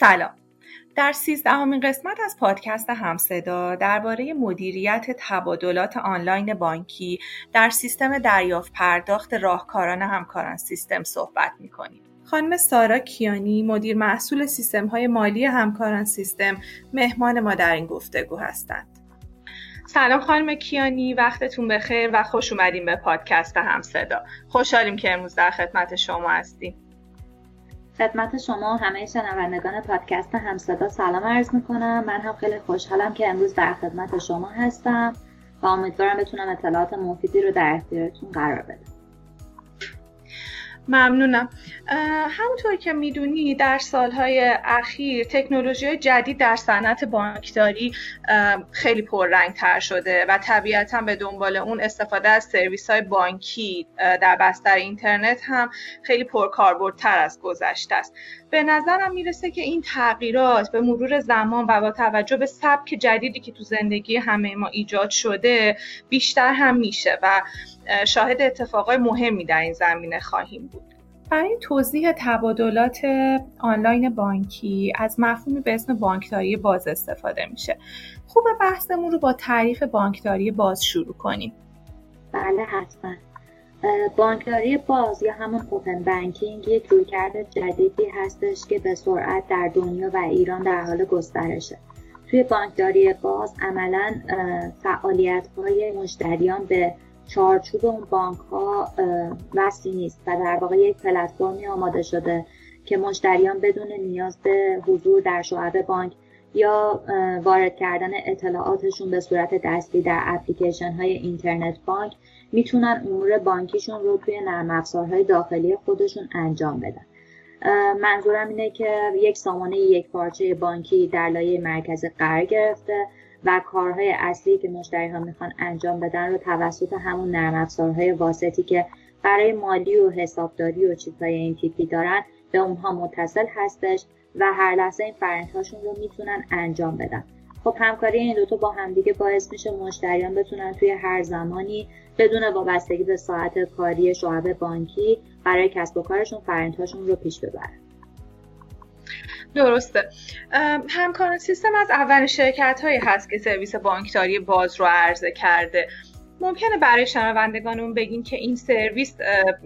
سلام. در سیزدهمین قسمت از پادکست همصدا درباره مدیریت تبادلات آنلاین بانکی در سیستم دریافت پرداخت راهکاران همکاران سیستم صحبت می‌کنیم. خانم سارا کیانی مدیر محصول سیستم های مالی همکاران سیستم مهمان ما در این گفتگو هستند. سلام خانم کیانی وقتتون بخیر و خوش اومدیم به پادکست همصدا. خوشحالیم که امروز در خدمت شما هستیم. خدمت شما همه شنوندگان پادکست همصدا سلام عرض می‌کنم. من هم خیلی خوشحالم که امروز در خدمت شما هستم و امیدوارم بتونم اطلاعات مفیدی رو در اختیارتون قرار بدم. ممنونم. همونطور که می‌دونی در سالهای اخیر تکنولوژی جدید در صنعت بانکداری خیلی پررنگ تر شده و طبیعتا به دنبال اون استفاده از سرویس های بانکی در بستر اینترنت هم خیلی پرکاربردتر از گذشته است. به نظرم می‌رسه که این تغییرات به مرور زمان و با توجه به سبک جدیدی که تو زندگی همه ما ایجاد شده بیشتر هم میشه و شاهد اتفاقای مهمی در این زمینه خواهیم بود. برای توضیح تبادلات آنلاین بانکی از مفهومی به اسم بانکداری باز استفاده میشه. خوب بحثمون رو با تعریف بانکداری باز شروع کنیم. بله حتما. بانکداری باز یا همون اوپن بانکینگ یک رویکرد جدیدی هستش که به سرعت در دنیا و ایران در حال گسترشه. توی بانکداری باز عملا فعالیت های مشتریان به چارچوب اون بانک ها وصلی نیست و در واقع یک پلتفرمی آماده شده که مشتریان بدون نیاز به حضور در شعب بانک یا وارد کردن اطلاعاتشون به صورت دستی در اپلیکیشن های اینترنت بانک می‌تونن امور بانکیشون رو توی نرم افزارهای داخلی خودشون انجام بدن. منظورم اینه که یک سامانه یک پارچه بانکی در لایه مرکز قرار گرفته و کارهای اصلی که مشتری ها می‌خوان انجام بدن رو توسط همون نرم افزارهای واسطی که برای مالی و حسابداری و چیزهای این تیپی دارن به اونها متصل هستش و هر لحظه این فرنتهاشون رو می‌تونن انجام بدن. خب همکاری این دوتا با همدیگه باعث میشه مشتریان بتونن توی هر زمانی بدون وابستگی به ساعت کاری شعب بانکی برای کسب و کارشون فرنتهاشون رو پیش ببرن. درسته. همکاران سیستم از اول شرکت هایی هست که سرویس بانکداری باز رو عرضه کرده. ممکنه برای شنوندگانمون بگین که این سرویس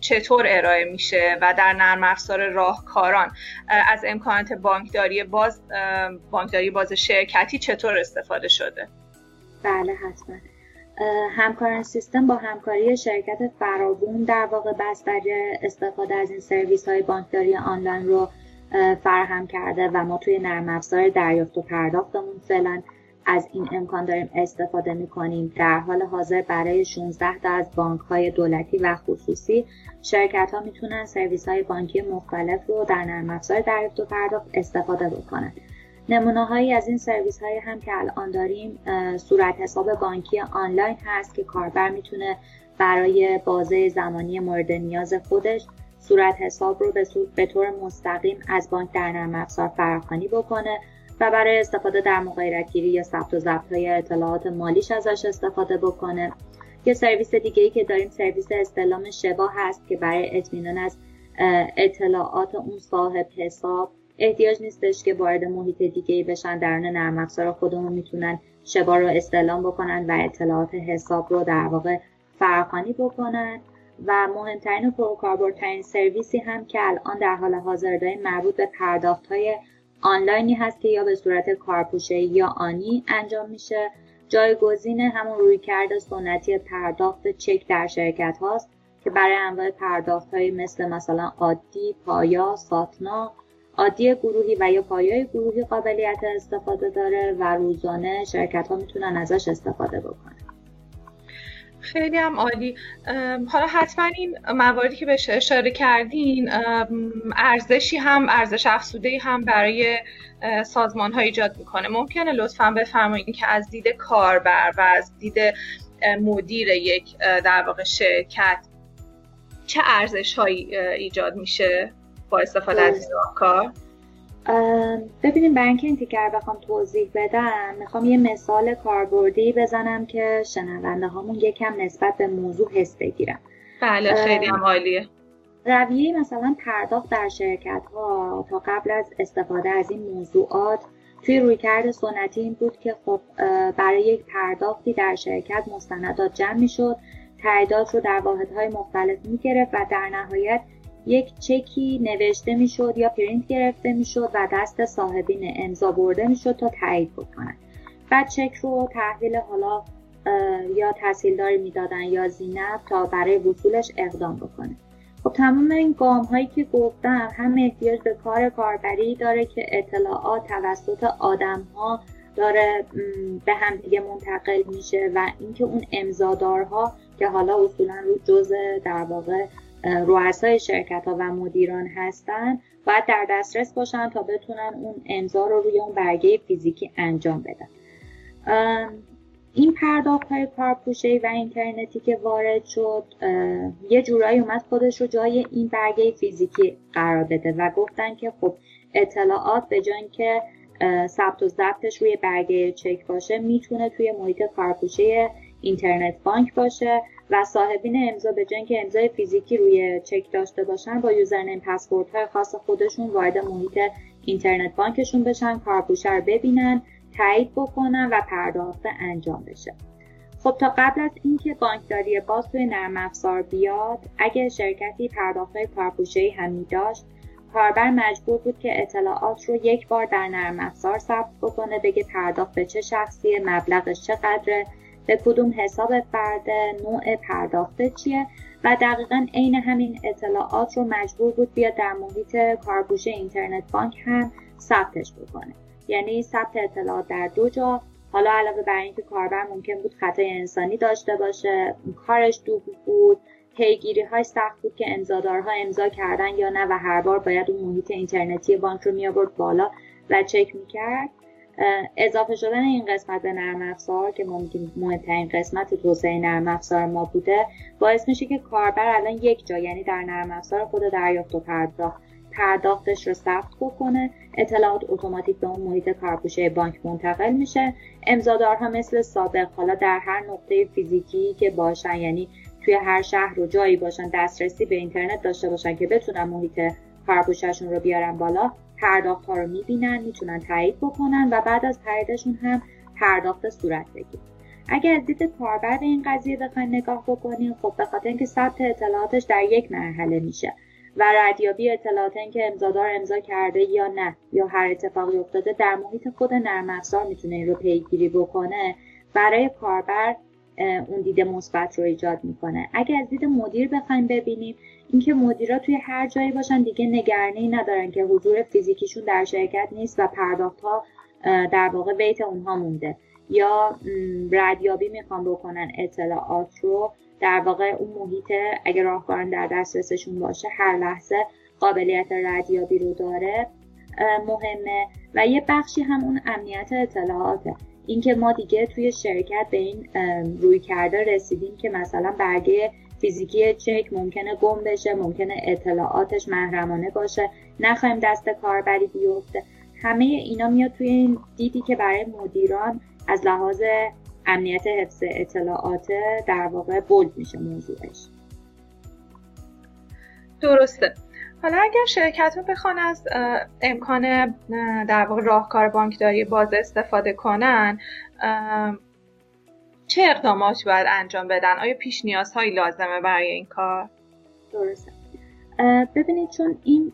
چطور ارائه میشه و در نرم افزار راهکاران از امکانات بانکداری باز بانکداری باز شرکتی چطور استفاده شده؟ بله حتما. همکاران سیستم با همکاری شرکت فراوون در واقع بستر استفاده از این سرویس های بانکداری آنلاین رو فراهم کرده و ما توی نرم افزار دریافت و پرداختمون فعلا از این امکان داریم استفاده می کنیم در حال حاضر برای 16 تا از بانک های دولتی و خصوصی شرکت ها می‌تونن سرویس های بانکی مختلف رو در نرم افزار دریافت و پرداخت استفاده بکنن. نمونه هایی از این سرویس های هم که الان داریم صورت حساب بانکی آنلاین هست که کاربر می‌تونه برای بازه زمانی مورد نیاز خودش صورت حساب رو به طور مستقیم از بانک در نرم افزار فراخوانی بکنه و برای استفاده در مغایرتگیری یا ثبت و ضبط های اطلاعات مالیش ازش استفاده بکنه. یه سرویس دیگه ای که داریم سرویس استلام شبا هست که برای اطمینان از اطلاعات اون صاحب حساب احتیاج نیستش که وارد محیط دیگه ای بشن. درون نرم افزار خودمون می‌تونن شبا رو استعلام بکنن و اطلاعات حساب رو در واقع فراخوانی بکنن. و مهمترین و پرکاربردترین سرویسی هم که الان در حال حاضر داریم مربوط به پرداخت های آنلاینی هست که یا به صورت کارپوشه یا آنی انجام میشه. جایگزین همون روی کرده سنتی پرداخت چک در شرکت هاست که برای انواع پرداخت های مثل مثلا عادی، پایا، ساتنا، عادی گروهی و یا پایای گروهی قابلیت استفاده داره و روزانه شرکت ها می‌تونن ازش استفاده بکنن. خیلی هم عالی. حالا حتما این مواردی که بهش اشاره کردین ارزشی هم ارزش افزوده هم برای سازمان ها ایجاد می‌کنه. ممکنه لطفا بفرمایید که از دید کاربر و از دید مدیر یک در واقع شرکت چه ارزش هایی ایجاد میشه با استفاده از این کار؟ ببینیم برای اینکه این تیکر بخوام توضیح بدم می‌خوام یه مثال کاربردی بزنم که شنونده هامون یکم نسبت به موضوع حس بگیرم بله خیلی هم عالیه. رویه مثلا پرداخت در شرکت ها تا قبل از استفاده از این موضوعات توی رویکرد سنتی این بود که خب برای یک پرداختی در شرکت مستندات جمع می‌شد تعداد رو در واحدهای مختلف می‌گرفت و در نهایت یک چکی نوشته می‌شد یا پرینت گرفته می‌شد و دست صاحبین امضا برده می‌شد تا تایید بکنن. بعد چک رو تحویل حالا یا تحصیلداری می‌دادن یا زینب تا برای وصولش اقدام بکنه. خب تمام این گام هایی که گفتم هم احتیاج به کار کاربری داره که اطلاعات توسط آدم ها داره به هم دیگه منتقل میشه و اینکه اون امضادارها که حالا اصولا رو جز در واقع رؤسای شرکت ها و مدیران هستن باید در دسترس باشن تا بتونن اون امضا رو روی اون برگه فیزیکی انجام بدن. این پرداخت های کارپوشه و اینترنتی که وارد شد یه جورایی اومد خودش رو جای این برگه فیزیکی قرار بده و گفتن که خب اطلاعات به جای که ثبت و ضبطش روی برگه چک باشه می‌تونه توی محیط کارپوشه اینترنت بانک باشه. و صاحبین امضا به جای که امضای فیزیکی روی چک داشته باشن با یوزرنیم پسورد های خاص خودشون وارد محیط اینترنت بانکشون بشن کارپوشه رو ببینن تایید بکنن و پرداخت انجام بشه. خب تا قبل از اینکه بانکداری باز توی نرم افزار بیاد اگه شرکتی پرداخت های هم داشت کاربر مجبور بود که اطلاعات رو یک بار در نرم افزار ثبت بکنه بگه پرداخت به چه شخصی مبلغش چقدره. به کدوم حساب فرده نوع پرداخت چیه و دقیقا عین همین اطلاعات رو مجبور بود بیاد در محیط کارگوش اینترنت بانک هم ثبتش بکنه. یعنی ثبت اطلاعات در دو جا. حالا علاوه بر اینکه کاربر ممکن بود خطای انسانی داشته باشه کارش دوبل بود پیگیری های سخت بود که امضادارها امضا کردن یا نه و هر بار باید اون محیط اینترنتی بانک رو می آورد بالا و چک می‌کرد. اضافه شدن این قسمت به نرم افزار که ممکن مهمترین قسمت توسعه نرم افزار ما بوده باعث میشه که کاربر الان یک جا یعنی در نرم افزار خود دریافت و پرداخت پرداختش رو ثبت بکنه. اطلاعات اتوماتیک به اون محیط کارپوشه بانک منتقل میشه. امضادارها مثل سابق حالا در هر نقطه فیزیکی که باشن یعنی توی هر شهر و جایی باشن دسترسی به اینترنت داشته باشن که بتونن محیط کارپوشهشون رو بیارن بالا. پرداخت ها رو می‌بینن می‌تونن تایید بکنن و بعد از تاییدشون هم پرداخت صورت بگیر اگر از دید کاربر به این قضیه بخواین نگاه بکنیم خب به خاطر اینکه ثبت اطلاعاتش در یک مرحله میشه و ردیابی اطلاعات اینکه امضادار امضا کرده یا نه یا هر اتفاقی افتاده در محیط خود نرم افزار می‌تونه این رو پیگیری بکنه برای کاربر اون دید مثبت رو ایجاد می‌کنه. اگر از دید مدیر بخوایم ببینیم اینکه مدیرا توی هر جایی باشن دیگه نگرانی ندارن که حضور فیزیکیشون در شرکت نیست و پرداخت ها در واقع بیت اونها مونده. یا ردیابی می‌خوان بکنن اطلاعات رو در واقع اون محیط اگر راهکاران در دسترسشون باشه هر لحظه قابلیت ردیابی رو داره مهمه. و یه بخشی هم اون امنیت اطلاعاته. اینکه ما دیگه توی شرکت به این روی کرده رسیدیم که مثلا برگه فیزیکی چک ممکنه گم بشه ممکنه اطلاعاتش محرمانه باشه نخواهیم دست کاربری بیفته. همه اینا میاد توی این دیدی که برای مدیران از لحاظ امنیت حفظ اطلاعات در واقع بولد میشه موضوعش. درسته. حالا اگر شرکت ها بخوان از امکان در واقع راهکار بانکداری باز استفاده کنن چه اقداماتی باید انجام بدن؟ آیا پیش نیازهایی لازمه برای این کار؟ درسته. ببینید چون این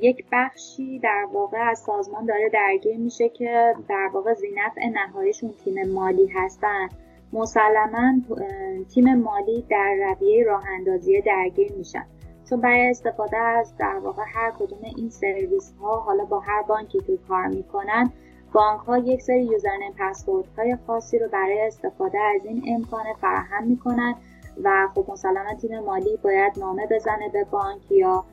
یک بخشی در واقع از سازمان داره درگیر میشه که در واقع زینت نهاییشون تیم مالی هستن. مسلما تیم مالی در رویه راه اندازی درگیر میشن. چون برای استفاده از در واقع هر کدوم این سرویس ها حالا با هر بانکی که کار می‌کنن بانک ها یک سری یوزرنیم پسورد های خاصی رو برای استفاده از این امکان فراهم می‌کنن و خب مسلما تیم مالی باید نامه بزنه به بانک یا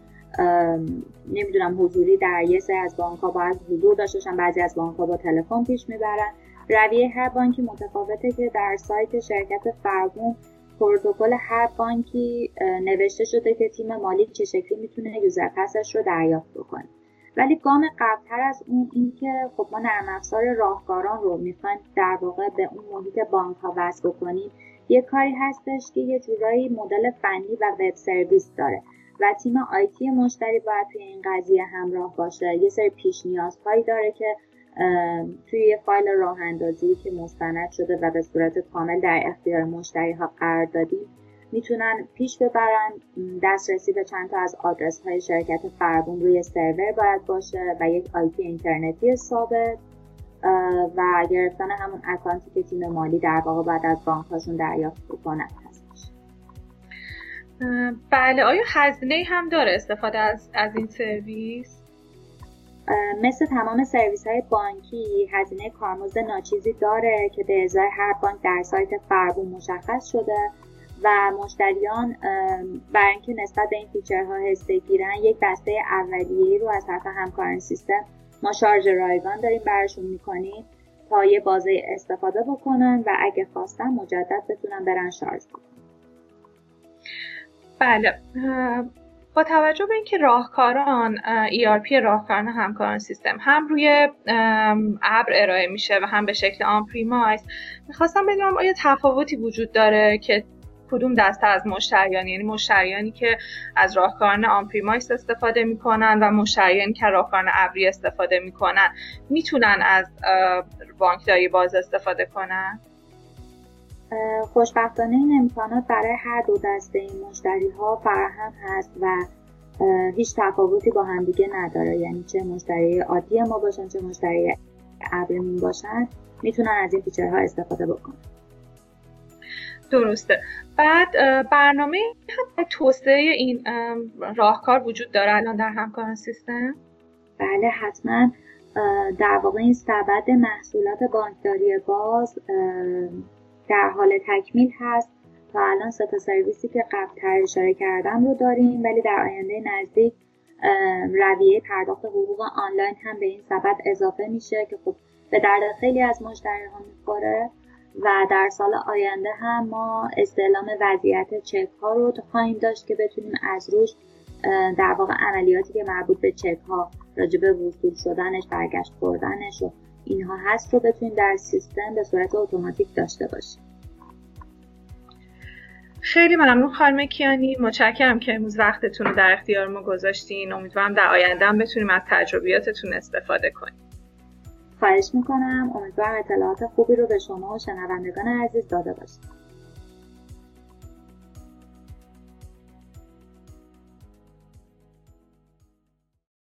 نمی‌دونم حضوری در یه سری از بانک ها باید حضور داشته بعضی از بانک ها با تلفن پیش می‌برن. رویه هر بانکی متفاوته که در سایت شرکت فرگون پروتکل هر بانکی نوشته شده که تیم مالی چه شکلی می‌تونه یوزر پسش رو دریافت بکنه. ولی گام قبلتر از اون این که خب ما نرم افزار راهکاران رو می‌خوایم در واقع به اون محیط بانک ها وصل بکنیم یه کاری هستش که یه جورایی مدل فنی و وب سرویس داره و تیم آیتی مشتری باید توی این قضیه همراه باشه. یه سری پیش نیازهایی داره که توی یه فایل راه اندازی که مستند شده و به صورت کامل در اختیار مشتری ها قرار دادیم می‌تونن پیش ببرن دسترسی به چند تا از آدرس های شرکت فربون روی سرور باید باشه و یک آیپی اینترنتی ثابت و گرفتن همون اکانتی که تیم مالی در واقع بعد از بانک هاشون دریافت بکنن هستش بله آیا هزینه هم داره استفاده از, از این سرویس؟ مثل تمام سرویس های بانکی هزینه کارمزد ناچیزی داره که به ازای هر بانک در سایت فربون مشخص شده و مشتریان برای اینکه نسبت به این فیچرها حسه گیرن یک دسته اولیه رو از طرف همکاران سیستم ما شارژ رایگان داریم براشون می‌کنیم تا یه بازه استفاده بکنن و اگه خواستن مجدد بتونن برن شارژ بکنن. بله. با توجه به اینکه راهکاران ERP راهکاران همکاران سیستم هم روی ابر ارائه میشه و هم به شکل آن پریمایز می‌خواستم بدونم آیا تفاوتی وجود داره که کدوم دسته از مشتریان یعنی مشتریانی که از راهکاران on-premise استفاده می‌کنن و مشتریانی که راهکاران ابری استفاده می‌کنن می‌تونن از بانکداری باز استفاده کنن؟ خوشبختانه این امکانات برای هر دو دسته این مشتری ها فراهم هست و هیچ تفاوتی با همدیگه نداره. یعنی چه مشتری عادی ما باشن چه مشتری ابریمون باشن می‌تونن از این feature ها استفاده بکنن. درسته. بعد برنامه توسعه این راهکار وجود داره الان در همکاران سیستم؟ بله حتما. در واقع این سبد محصولات بانکداری باز در حال تکمیل هست تا الان سه سرویسی که قبلتر اشاره کردم رو داریم ولی در آینده نزدیک رویه پرداخت حقوق آنلاین هم به این سبد اضافه میشه که خب به درد خیلی از مشتری ها می‌خوره و در سال آینده هم ما استعلام وضعیت چک ها رو خواهیم داشت که بتونیم از روش در واقع عملیاتی که مربوط به چک ها راجع به وصول شدنش برگشت خوردنش و اینها هست رو بتونیم در سیستم به صورت اتوماتیک داشته باشیم خیلی ممنون خانم کیانی. متشکرم که امروز وقتتون رو در اختیار ما گذاشتین. امیدوارم در آینده هم بتونیم از تجربیاتتون استفاده کنیم. خواهش می‌کنم. امیدوارم اطلاعات خوبی رو به شما و شنوندگان عزیز داده باشید.